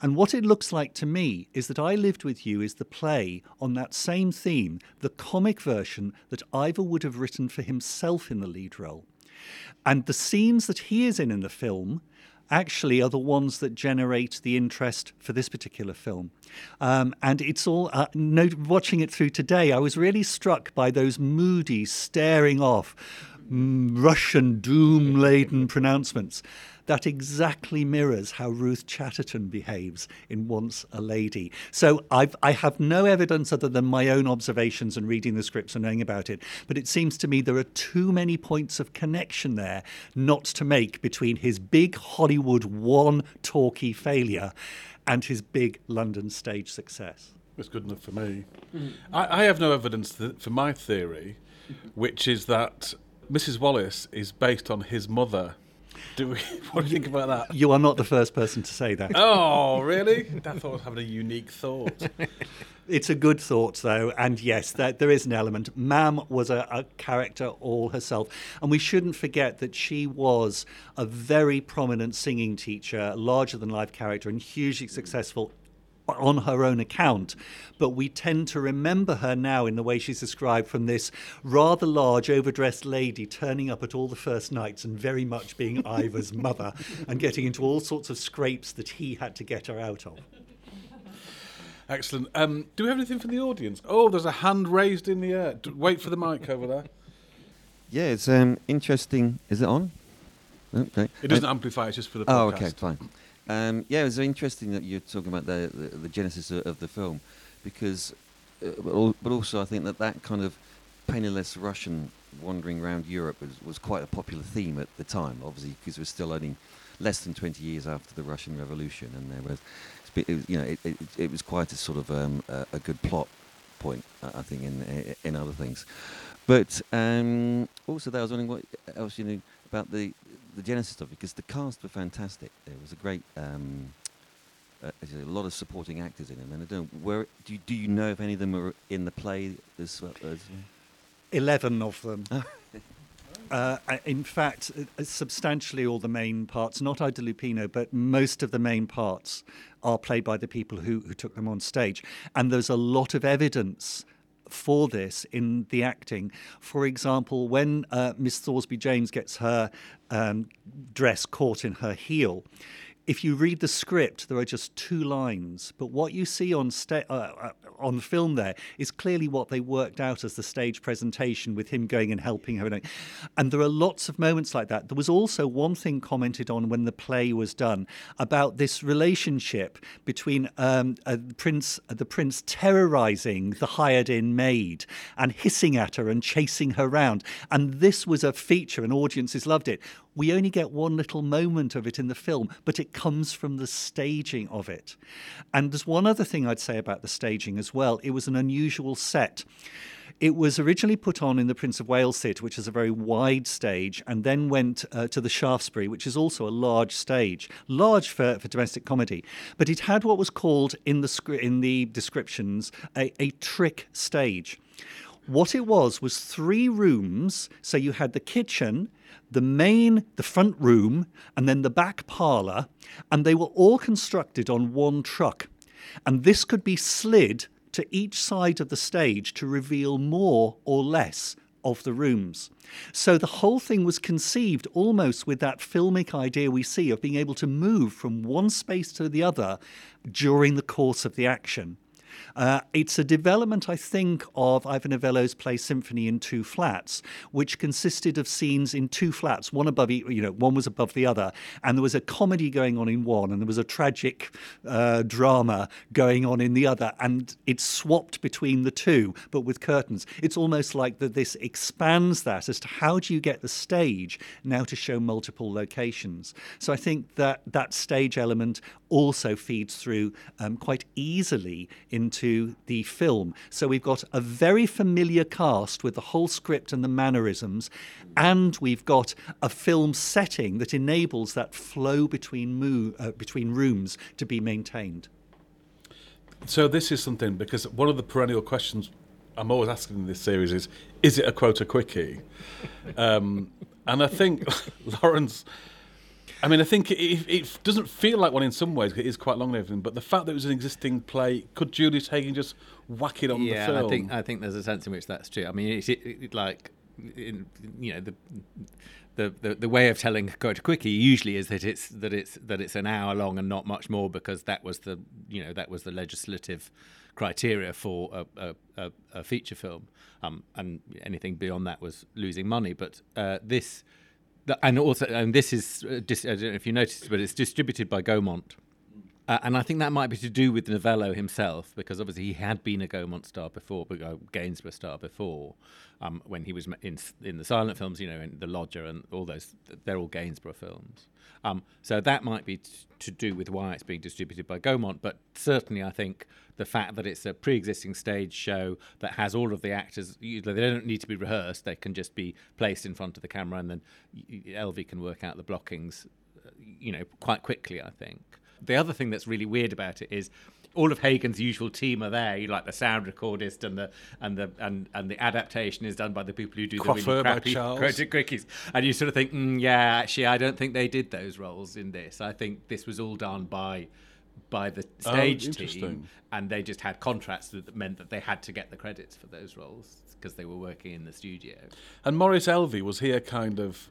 And what it looks like to me is that I Lived With You is the play on that same theme, the comic version that Ivor would have written for himself in the lead role. And the scenes that he is in in the film actually are the ones that generate the interest for this particular film. Um, and it's all, uh, no, watching it through today, I was really struck by those moody, staring off, mm, Russian doom laden pronouncements that exactly mirrors how Ruth Chatterton behaves in Once a Lady. So I've, I have no evidence other than my own observations and reading the scripts and knowing about it, but it seems to me there are too many points of connection there not to make between his big Hollywood one talkie failure and his big London stage success. It's good enough for me. I, I, have no evidence for my theory, which is that Mrs. Wallace is based on his mother do we, what do you think about that? You are not the first person to say that. Oh, really? I thought I was having a unique thought. it's a good thought, though, and yes, there, there is an element. Mam was a, a, character all herself, and we shouldn't forget that she was a very prominent singing teacher, larger than life character, and hugely successful on her own account, but we tend to remember her now in the way she's described from this rather large, overdressed lady turning up at all the first nights and very much being Ivor's mother and getting into all sorts of scrapes that he had to get her out of. Excellent. Um, do we have anything from the audience? Oh, there's a hand raised in the air. Wait for the mic over there. Yeah, it's um, interesting. Is it on? Okay. It doesn't uh, amplify, it's just for the podcast. Oh, okay, fine. Um, yeah, it was interesting that you're talking about the, the, the genesis of, of, the film, because, uh, but also I think that that kind of penniless Russian wandering around Europe was, was quite a popular theme at the time, obviously, because it was still only less than 20 years after the Russian Revolution, and there was, it, you know, it, it, it, was quite a sort of um, a, a, good plot point, I think, in in other things. But um, also, I was wondering what else you knew about the the genesis of it because the cast were fantastic. There was a great, um, uh, a lot of supporting actors in it. And I don't where do you, do you know if any of them were in the play as, as Eleven of them. Uh, in fact, uh, substantially all the main parts, not Ida Lupino, but most of the main parts are played by the people who, who took them on stage. And there's a lot of evidence for this in the acting. For example, when uh, Miss Thoresby James gets her um, dress caught in her heel, if you read the script, there are just two lines, but what you see on sta- uh, uh, on film there is clearly what they worked out as the stage presentation with him going and helping her. And there are lots of moments like that. There was also one thing commented on when the play was done about this relationship between um, Prince, the prince terrorizing the hired-in maid and hissing at her and chasing her around. And this was a feature, and audiences loved it. We only get one little moment of it in the film, but it comes from the staging of it. And there's one other thing I'd say about the staging as well. It was an unusual set. It was originally put on in the Prince of Wales Theatre, which is a very wide stage, and then went uh, to the Shaftesbury, which is also a large stage, large for, for domestic comedy. But it had what was called in the, in the descriptions a, a trick stage. What it was was three rooms. So you had the kitchen, the main, the front room, and then the back parlour, and they were all constructed on one truck. And this could be slid to each side of the stage to reveal more or less of the rooms. So the whole thing was conceived almost with that filmic idea we see of being able to move from one space to the other during the course of the action. Uh, it's a development, I think, of Ivor Novello's play Symphony in Two Flats, which consisted of scenes in two flats, one above, you know, one was above the other, and there was a comedy going on in one, and there was a tragic uh, drama going on in the other, and it's swapped between the two, but with curtains. It's almost like that. This expands that as to how do you get the stage now to show multiple locations. So I think that that stage element also feeds through um, quite easily into the film. So we've got a very familiar cast with the whole script and the mannerisms, and we've got a film setting that enables that flow between mo- uh, between rooms to be maintained. So this is something because one of the perennial questions I'm always asking in this series is: Is it a quota quickie? Um, and I think Lawrence. I mean, I think it, it doesn't feel like one in some ways. It is quite long everything, but the fact that it was an existing play, could Julius Hagen just whack it on yeah, the film? I think I think there's a sense in which that's true. I mean, it's it, it, like in, you know the. The, the, the way of telling quota quickie usually is that it's that it's that it's an hour long and not much more because that was the you know that was the legislative criteria for a, a, a, feature film um, and anything beyond that was losing money but uh, this and also and this is uh, I don't know if you noticed but it's distributed by Gaumont uh, and I think that might be to do with Novello himself, because obviously he had been a Gaumont star before, but uh, Gainsborough star before, um, when he was in in the silent films, you know, in The Lodger and all those. They're all Gainsborough films. Um, so that might be t- to do with why it's being distributed by Gaumont. But certainly, I think the fact that it's a pre-existing stage show that has all of the actors, you they don't need to be rehearsed; they can just be placed in front of the camera, and then Elvey can work out the blockings, uh, you know, quite quickly. I think. The other thing that's really weird about it is all of Hagen's usual team are there. You like the sound recordist and the and the and, and the adaptation is done by the people who do the really crappy Charles. quickies. And you sort of think, mm, yeah, actually, I don't think they did those roles in this. I think this was all done by by the Oh, stage team, and they just had contracts that meant that they had to get the credits for those roles because they were working in the studio. And Maurice Elvey was he a kind of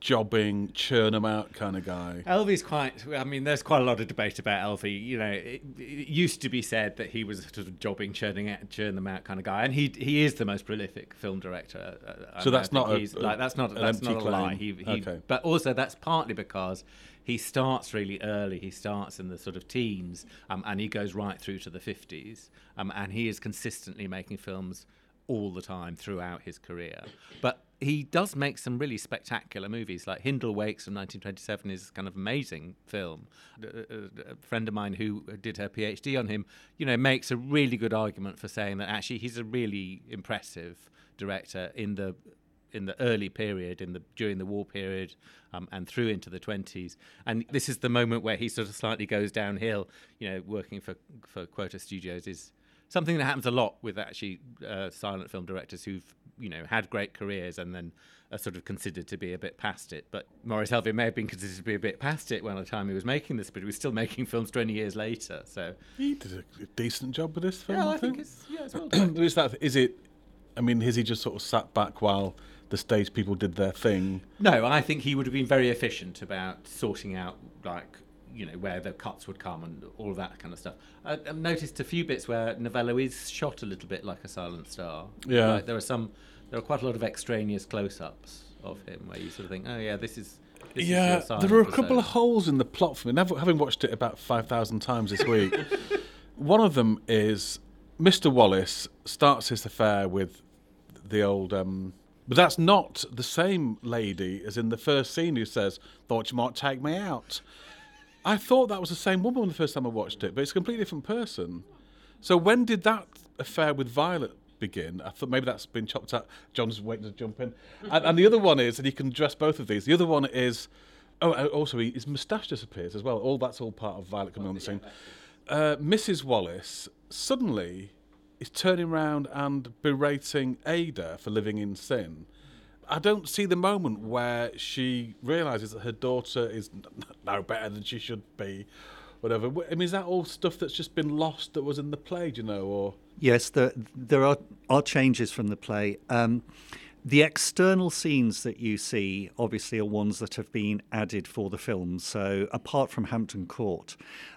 jobbing, churn 'em out kind of guy? Elvey's quite. I mean, there's quite a lot of debate about Elvey. You know, it, it used to be said that he was a sort of jobbing, churning out, churn them out kind of guy, and he he is the most prolific film director. uh, I So mean, that's not a- he's, like that's not an that's empty not a lie. He, he, Okay. But also that's partly because he starts really early. He starts in the sort of teens, um, and he goes right through to the fifties, um, and he is consistently making films all the time throughout his career. But he does make some really spectacular movies, like Hindle Wakes from 1927 is kind of amazing film. A, a- a friend of mine who did her PhD on him, you know, makes a really good argument for saying that actually he's a really impressive director in the in the early period, in the during the war period, um, and through into the twenties. And this is the moment where he sort of slightly goes downhill. You know, working for for Quota Studios is something that happens a lot with actually uh, silent film directors who've you know had great careers and then are sort of considered to be a bit past it. But Maurice Elvey may have been considered to be a bit past it when the time he was making this, but he was still making films twenty years later. So He did a decent job with this film. Yeah, I, I think think it's- yeah, it's well done. is that is it? I mean, has he just sort of sat back while the stage people did their thing? No, I think he would have been very efficient about sorting out like you know where the cuts would come and all of that kind of stuff. I, noticed a few bits where Novello is shot a little bit like a silent star. Yeah. Like there are some, there are quite a lot of extraneous close-ups of him where you sort of think, oh yeah, this is. This yeah, silent there are a persona. couple of holes in the plot for me. Never, having watched it about 5,000 times this week, one of them is Mr. Wallace starts his affair with the old. Um, but that's not the same lady as in the first scene who says, Thought you might take me out. I thought that was the same woman the first time I watched it, but it's a completely different person. So when did that affair with Violet begin? I thought maybe that's been chopped out. John's waiting to jump in. and, and the other one is, and you can address both of these. The other one is, oh, also his moustache disappears as well. All that's all part of Violet coming on the scene. Uh, Mrs. Wallace suddenly is turning around and berating Ada for living in sin. I don't see the moment where she realizes that her daughter is no better than she should be, whatever. I mean, is that all stuff that's just been lost that was in the play, do you know, or Yes, there, there are, are changes from the play. Um, the external scenes that you see, obviously, are ones that have been added for the film. So, apart from Hampton Court,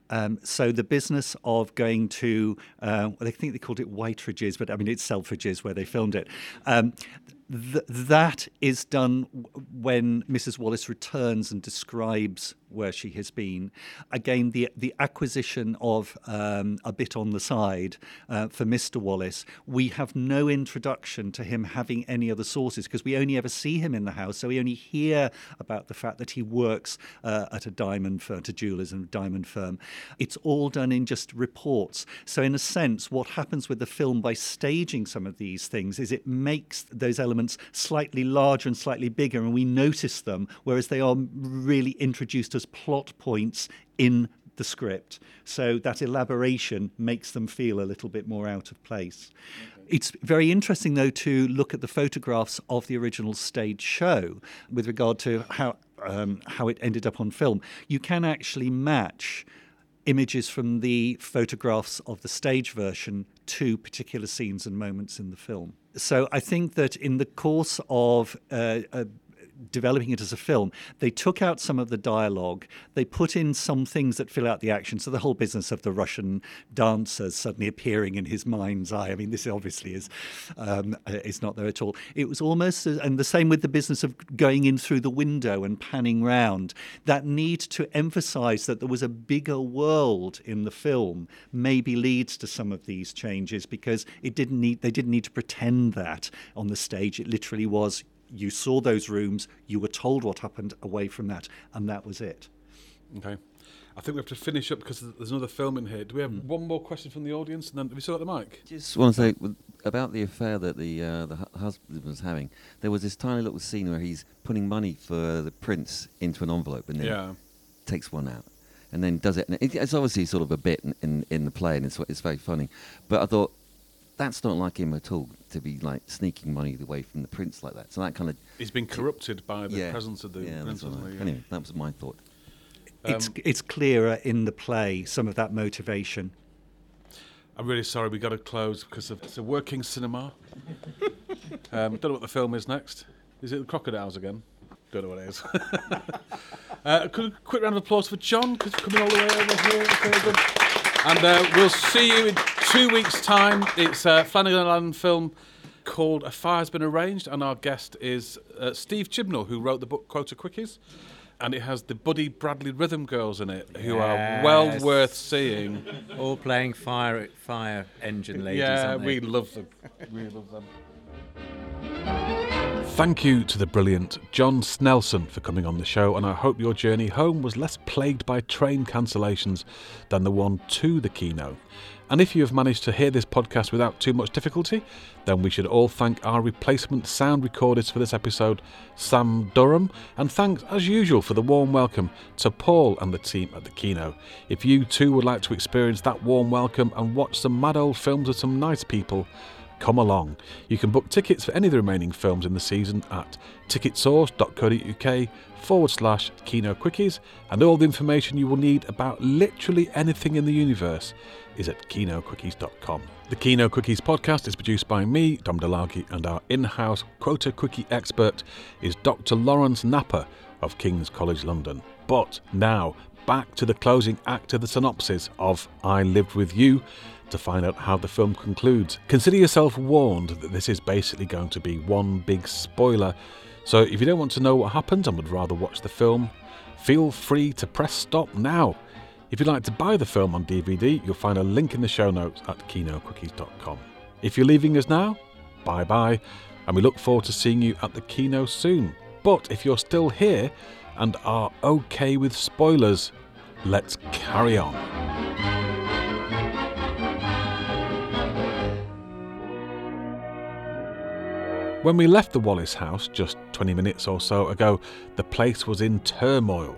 um, so the business of going to, uh, well, I think they called it Whiteridge's, but I mean it's Selfridge's where they filmed it. Um, th- that is done when Mrs. Wallace returns and describes where she has been. Again, the the acquisition of um, a bit on the side uh, for Mr. Wallace. We have no introduction to him having any other sources because we only ever see him in the house. So we only hear about the fact that he works uh, at a diamond firm, to jewelers and diamond firm. It's all done in just reports. So in a sense, what happens with the film by staging some of these things is it makes those elements slightly larger and slightly bigger, and we notice them, whereas they are really introduced as plot points in the script. So that elaboration makes them feel a little bit more out of place. It's very interesting, though, to look at the photographs of the original stage show with regard to how um, how it ended up on film. You can actually match images from the photographs of the stage version to particular scenes and moments in the film. So I think that in the course of uh, uh, developing it as a film, they took out some of the dialogue. They put in some things that fill out the action. So the whole business of the Russian dancers suddenly appearing in his mind's eye. I mean, this obviously is um, uh, is not there at all. It was almost, and the same with the business of going in through the window and panning round. That need to emphasise that there was a bigger world in the film maybe leads to some of these changes because it didn't need they didn't need to pretend that on the stage. It literally was you saw those rooms, you were told what happened away from that, and that was it. Okay. I think we have to finish up because there's another film in here. Do we have one more question from the audience, and then have we still got the mic? Just want to say about the affair that the uh, the husband was having. There was this tiny little scene where he's putting money for the prince into an envelope and then Yeah. takes one out and then does it. And it's obviously sort of a bit in, in, in the play and it's it's very funny. But I thought that's not like him at all to be like sneaking money away from the prince like that. So that kind of He's been corrupted by the Yeah. presence of the yeah, prince. that's what I- hasn't he? Anyway, that was my thought. it's Um, it's clearer in the play some of that motivation. I'm really sorry, we got to close because of, it's a working cinema. um, don't know what the film is next. Is it the Crocodiles again? Don't know what it is. uh, could a quick round of applause for John because coming all the way over here. And uh, we'll see you in two weeks' time. It's a Flanagan Allen film called A Fire's Been Arranged, and our guest is uh, Steve Chibnall, who wrote the book Quota Quickies. And it has the Buddy Bradley Rhythm Girls in it, who are well worth seeing. All playing fire fire engine ladies. Yeah, we love them. we love them. Thank you to the brilliant John Snelson for coming on the show, and I hope your journey home was less plagued by train cancellations than the one to the Kino. And if you have managed to hear this podcast without too much difficulty, then we should all thank our replacement sound recordist for this episode, Sam Durham, and thanks as usual for the warm welcome to Paul and the team at the Kino. If you too would like to experience that warm welcome and watch some mad old films with some nice people, come along. You can book tickets for any of the remaining films in the season at ticketsource.co.uk forward slash Kino Quickies, and all the information you will need about literally anything in the universe is at kinoquickies.com. The Kino Quickies podcast is produced by me, Dom Delargy, and our in house quota quickie expert is Dr. Lawrence Napper of King's College London. But now, back to the closing act of the synopsis of I Lived With You to find out how the film concludes. Consider yourself warned that this is basically going to be one big spoiler. So if you don't want to know what happens and would rather watch the film, feel free to press stop now. If you'd like to buy the film on DVD, you'll find a link in the show notes at kinoquickies.com. If you're leaving us now, bye bye, and we look forward to seeing you at the Kino soon. But if you're still here and are okay with spoilers, let's carry on. When we left the Wallace house just 20 minutes or so ago, the place was in turmoil.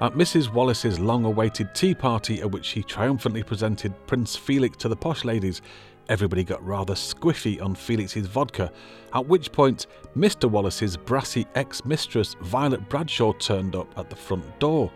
At Mrs. Wallace's long awaited tea party, at which she triumphantly presented Prince Felix to the posh ladies, everybody got rather squiffy on Felix's vodka, at which point Mr. Wallace's brassy ex mistress Violet Bradshaw turned up at the front door.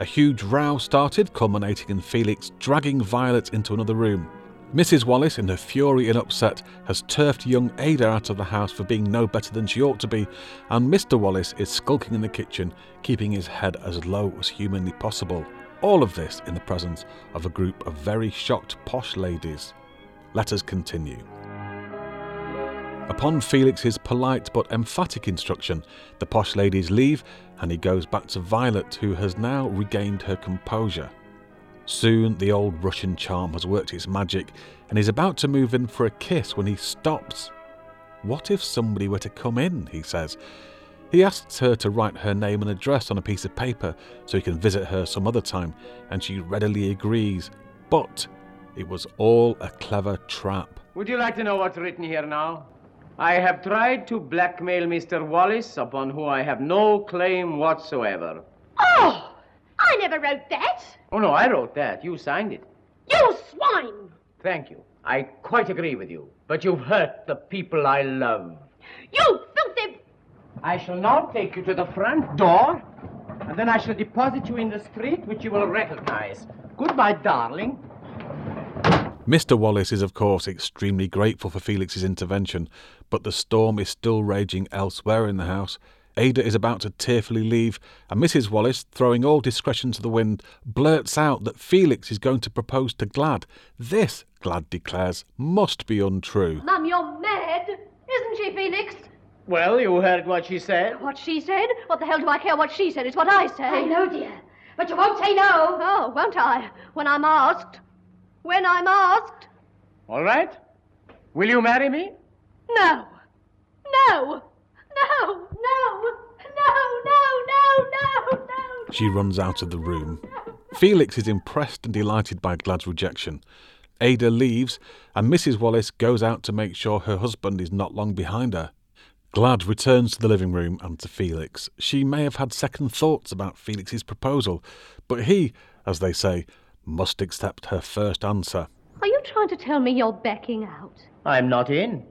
A huge row started, culminating in Felix dragging Violet into another room. Mrs. Wallace, in her fury and upset, has turfed young Ada out of the house for being no better than she ought to be, and Mr. Wallace is skulking in the kitchen, keeping his head as low as humanly possible. All of this in the presence of a group of very shocked posh ladies. Let us continue. Upon Felix's polite but emphatic instruction, the posh ladies leave and he goes back to Violet, who has now regained her composure. Soon the old Russian charm has worked its magic and he's about to move in for a kiss when he stops. What if somebody were to come in? he says. He asks her to write her name and address on a piece of paper so he can visit her some other time, and she readily agrees. But it was all a clever trap. Would you like to know what's written here now? I have tried to blackmail Mr. Wallace, upon whom I have no claim whatsoever. Oh! I never wrote that. Oh, no, I wrote that. You signed it. You swine! Thank you. I quite agree with you. But you've hurt the people I love. You filthy. I shall now take you to the front door, and then I shall deposit you in the street, which you will recognize. Goodbye, darling. Mr. Wallace is, of course, extremely grateful for Felix's intervention, but the storm is still raging elsewhere in the house. Ada is about to tearfully leave, and Mrs. Wallace, throwing all discretion to the wind, blurts out that Felix is going to propose to Glad. This, Glad declares, must be untrue. Mum, you're mad, isn't she, Felix? Well, you heard what she said. What she said? What the hell do I care what she said? It's what I say. I know, dear. But you won't say no. Oh, won't I? When I'm asked. When I'm asked. All right. Will you marry me? No. No. No. No. No. No. No. No. No. She runs out of the room. Felix is impressed and delighted by Glad's rejection. Ada leaves, and Mrs. Wallace goes out to make sure her husband is not long behind her. Glad returns to the living room and to Felix. She may have had second thoughts about Felix's proposal, but he, as they say, must accept her first answer. Are you trying to tell me you're backing out? I'm not in.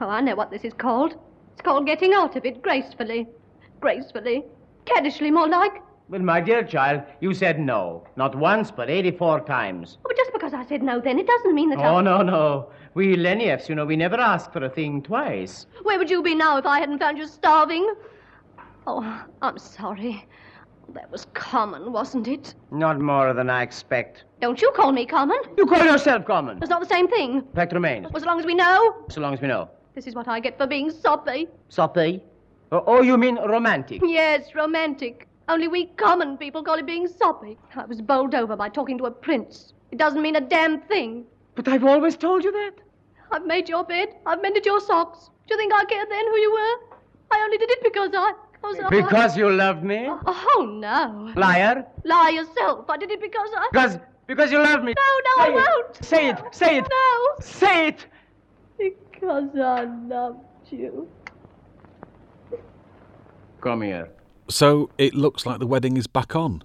Oh, I know what this is called. It's called getting out of it gracefully. Gracefully. Caddishly, more like. Well, my dear child, you said no. Not once, but 84 times. Oh, but just because I said no, then it doesn't mean that Oh, I... no, no. We Lenieffs, you know, we never ask for a thing twice. Where would you be now if I hadn't found you starving? Oh, I'm sorry. That was common, wasn't it? Not more than I expect. Don't you call me common. You call yourself common. It's not the same thing. Fact remains. As long as we know, So long as we know. This is what I get for being soppy. Soppy? Oh, oh, you mean romantic? Yes, romantic. Only we common people call it being soppy. I was bowled over by talking to a prince. It doesn't mean a damn thing. But I've always told you that. I've made your bed. I've mended your socks. Do you think I cared then who you were? I only did it because I... Because, I- Because you loved me? Oh, oh, no. Liar? Lie yourself. I did it because I... Because because you love me. No, no, I Say it. won't. Say it. Say it. No. Say it. Because I loved you. Come here. So it looks like the wedding is back on.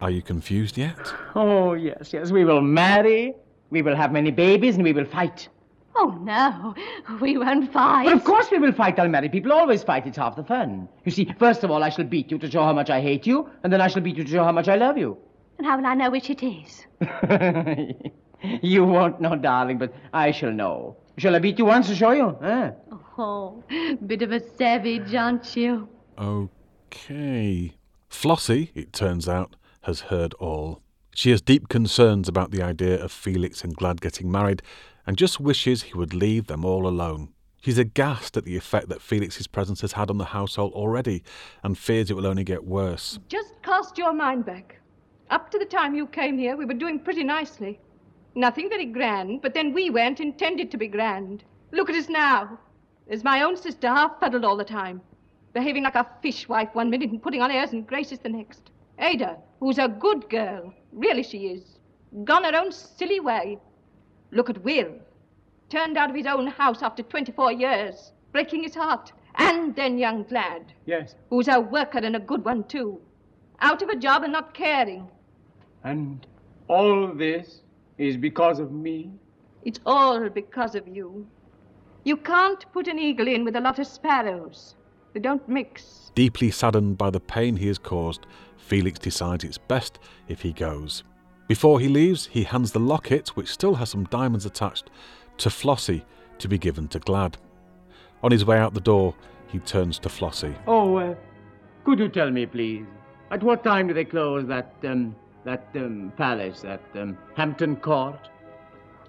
Are you confused yet? Oh, yes, yes. We will marry. We will have many babies and we will fight. Oh, no. We won't fight. But of course we will fight. Unmarried people always fight. It's half the fun. You see, first of all, I shall beat you to show how much I hate you, and then I shall beat you to show how much I love you. And how will I know which it is? you won't know, darling, but I shall know. Shall I beat you once to show you? Huh? Oh, bit of a savage, aren't you? Okay. Flossie, it turns out, has heard all. She has deep concerns about the idea of Felix and Glad getting married and just wishes he would leave them all alone. She's aghast at the effect that Felix's presence has had on the household already and fears it will only get worse. Just cast your mind back. Up to the time you came here, we were doing pretty nicely. Nothing very grand, but then we weren't intended to be grand. Look at us now. There's my own sister, half fuddled all the time, behaving like a fishwife one minute and putting on airs and graces the next. Ada, who's a good girl, really she is, gone her own silly way. Look at Will, turned out of his own house after 24 years, breaking his heart. And then young Glad, Yes. who's a worker and a good one too, out of a job and not caring. And all this is because of me? It's all because of you. You can't put an eagle in with a lot of sparrows. They don't mix. Deeply saddened by the pain he has caused, Felix decides it's best if he goes. Before he leaves, he hands the locket, which still has some diamonds attached, to Flossie to be given to Glad. On his way out the door, he turns to Flossie. Oh, uh, could you tell me, please, at what time do they close that, um, that, um, palace, that, um, Hampton Court?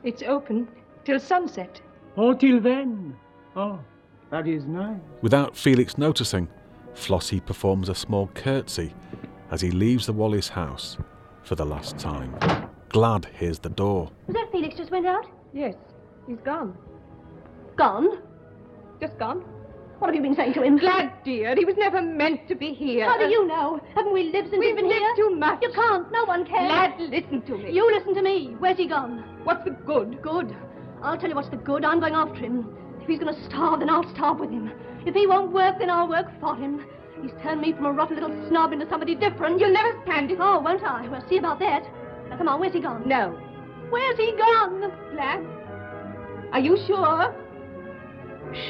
It's open till sunset. Oh, till then. Oh, that is nice. Without Felix noticing, Flossie performs a small curtsy as he leaves the Wallace house for the last time. Glad hears the door. Was that Felix just went out? Yes, he's gone. Gone? Just gone. What have you been saying to him? Glad, dear, he was never meant to be here. How do you know? Haven't we lived since We've been lived here? too much. You can't. No one can. Glad, listen to me. You listen to me. Where's he gone? What's the good? Good. I'll tell you what's the good. I'm going after him. If he's going to starve, then I'll starve with him. If he won't work, then I'll work for him. He's turned me from a rotten little snob into somebody different. You'll never stand it. Oh, won't I? We'll see about that. Now, come on. Where's he gone? No. Where's he gone? Glad? Are you sure?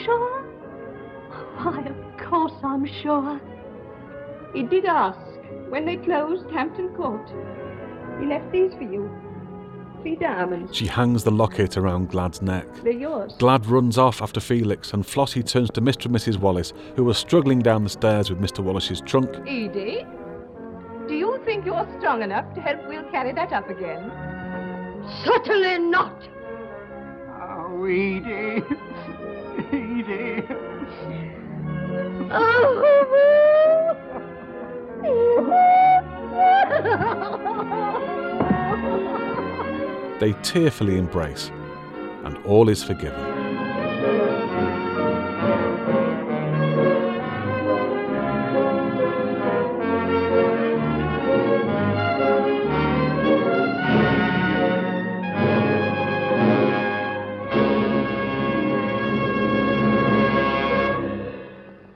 Sure? Why, of course I'm sure. He did ask when they closed Hampton Court. He left these for you. Three diamonds. She hangs the locket around Glad's neck. They're yours. Glad runs off after Felix, and Flossie turns to Mr. and Mrs. Wallace, who are struggling down the stairs with Mr. Wallace's trunk. Edie, do you think you're strong enough to help Will carry that up again? Certainly not. Oh, Edie. Edie. They tearfully embrace, and all is forgiven.